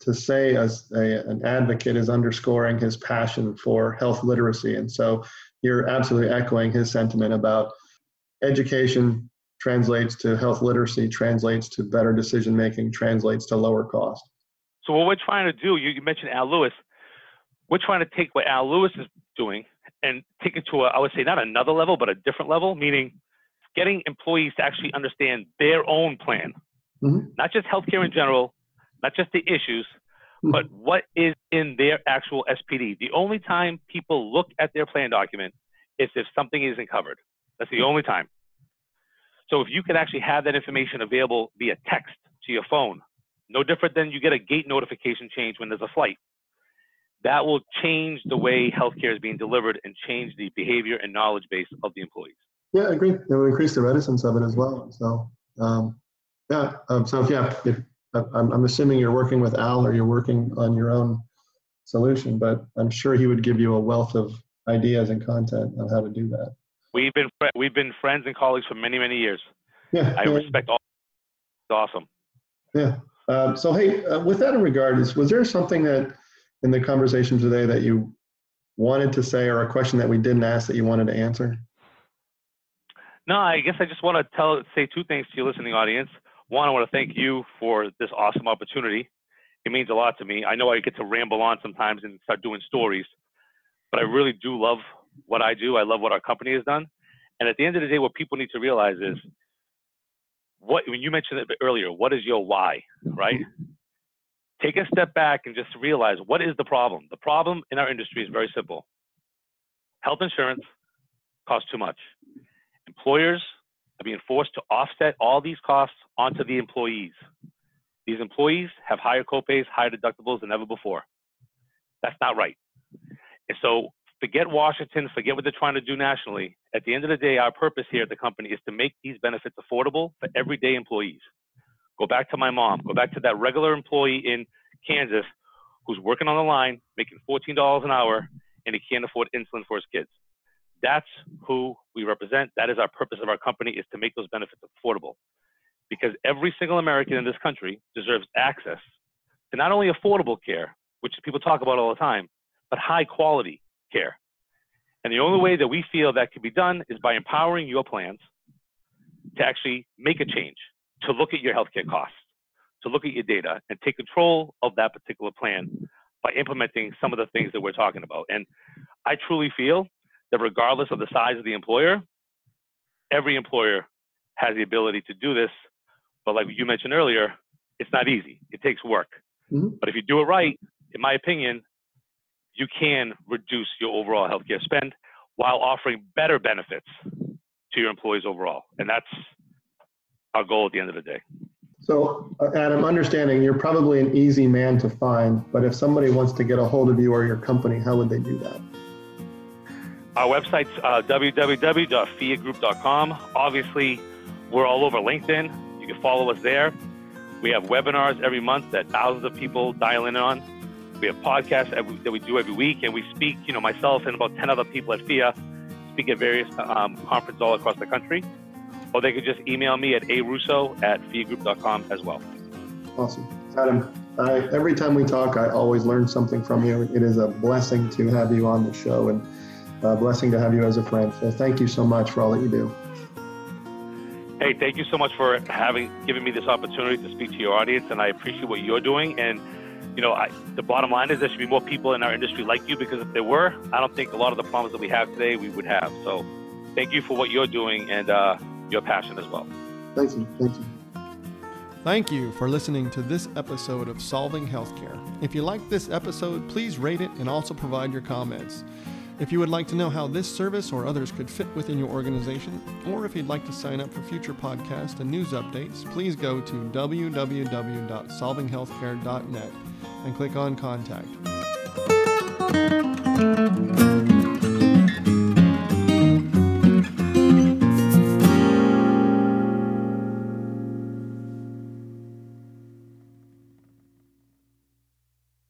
to say as a, an advocate is underscoring his passion for health literacy. And so you're absolutely echoing his sentiment about education translates to health literacy, translates to better decision making, translates to lower cost. So what we're trying to do, you, you mentioned Al Lewis. We're trying to take what Al Lewis is doing and take it to a, I would say not another level, but a different level, meaning getting employees to actually understand their own plan, mm-hmm. not just healthcare in general, not just the issues, mm-hmm. but what is in their actual SPD. The only time people look at their plan document is if something isn't covered. That's the only time. So if you can actually have that information available via text to your phone, no different than you get a gate notification change when there's a flight. That will change the way healthcare is being delivered and change the behavior and knowledge base of the employees. Yeah, I agree. It will increase the reticence of it as well. So, um, yeah. Um, so, if, yeah, if, I'm, I'm assuming you're working with Al or you're working on your own solution, but I'm sure he would give you a wealth of ideas and content on how to do that. We've been we've been friends and colleagues for many many years. Yeah, I yeah. respect all. It's awesome. Yeah. Um, so, hey, uh, with that in regard, is was there something that in the conversation today that you wanted to say, or a question that we didn't ask that you wanted to answer? No, I guess I just want to tell say two things to your listening audience. One, I want to thank you for this awesome opportunity. It means a lot to me. I know I get to ramble on sometimes and start doing stories, but I really do love what I do. I love what our company has done. And at the end of the day, what people need to realize is what when you mentioned it earlier, what is your why, right? Take a step back and just realize what is the problem. The problem in our industry is very simple. Health insurance costs too much. Employers are being forced to offset all these costs onto the employees. These employees have higher copays, higher deductibles than ever before. That's not right. And so forget Washington, forget what they're trying to do nationally. At the end of the day, our purpose here at the company is to make these benefits affordable for everyday employees. Go back to my mom, go back to that regular employee in Kansas who's working on the line, making $14 an hour, and he can't afford insulin for his kids. That's who we represent. That is our purpose of our company is to make those benefits affordable. Because every single American in this country deserves access to not only affordable care, which people talk about all the time, but high quality care. And the only way that we feel that can be done is by empowering your plans to actually make a change, to look at your healthcare costs, to look at your data and take control of that particular plan by implementing some of the things that we're talking about. And I truly feel that regardless of the size of the employer, every employer has the ability to do this. But like you mentioned earlier, it's not easy. It takes work. Mhm. But if you do it right, in my opinion, you can reduce your overall healthcare spend while offering better benefits to your employees overall. And that's our goal at the end of the day. So, uh, Adam, understanding you're probably an easy man to find, but if somebody wants to get a hold of you or your company, how would they do that? Our website's uh, www.PhiaGroup.com. Obviously, we're all over LinkedIn. You can follow us there. We have webinars every month that thousands of people dial in on. We have podcasts that we do every week, and we speak, you know, myself and about 10 other people at Phia speak at various um, conferences all across the country. Or they could just email me at arusso at PhiaGroup.com as well. Awesome. Adam, I, every time we talk, I always learn something from you. It is a blessing to have you on the show and a blessing to have you as a friend. So thank you so much for all that you do. Hey, thank you so much for having given me this opportunity to speak to your audience, and I appreciate what you're doing. And you know, I, the bottom line is there should be more people in our industry like you because if there were, I don't think a lot of the problems that we have today we would have. So, thank you for what you're doing and uh, your passion as well. Thank you. Thank you. Thank you for listening to this episode of Solving Healthcare. If you liked this episode, please rate it and also provide your comments. If you would like to know how this service or others could fit within your organization, or if you'd like to sign up for future podcasts and news updates, please go to www.solvinghealthcare.net and click on Contact.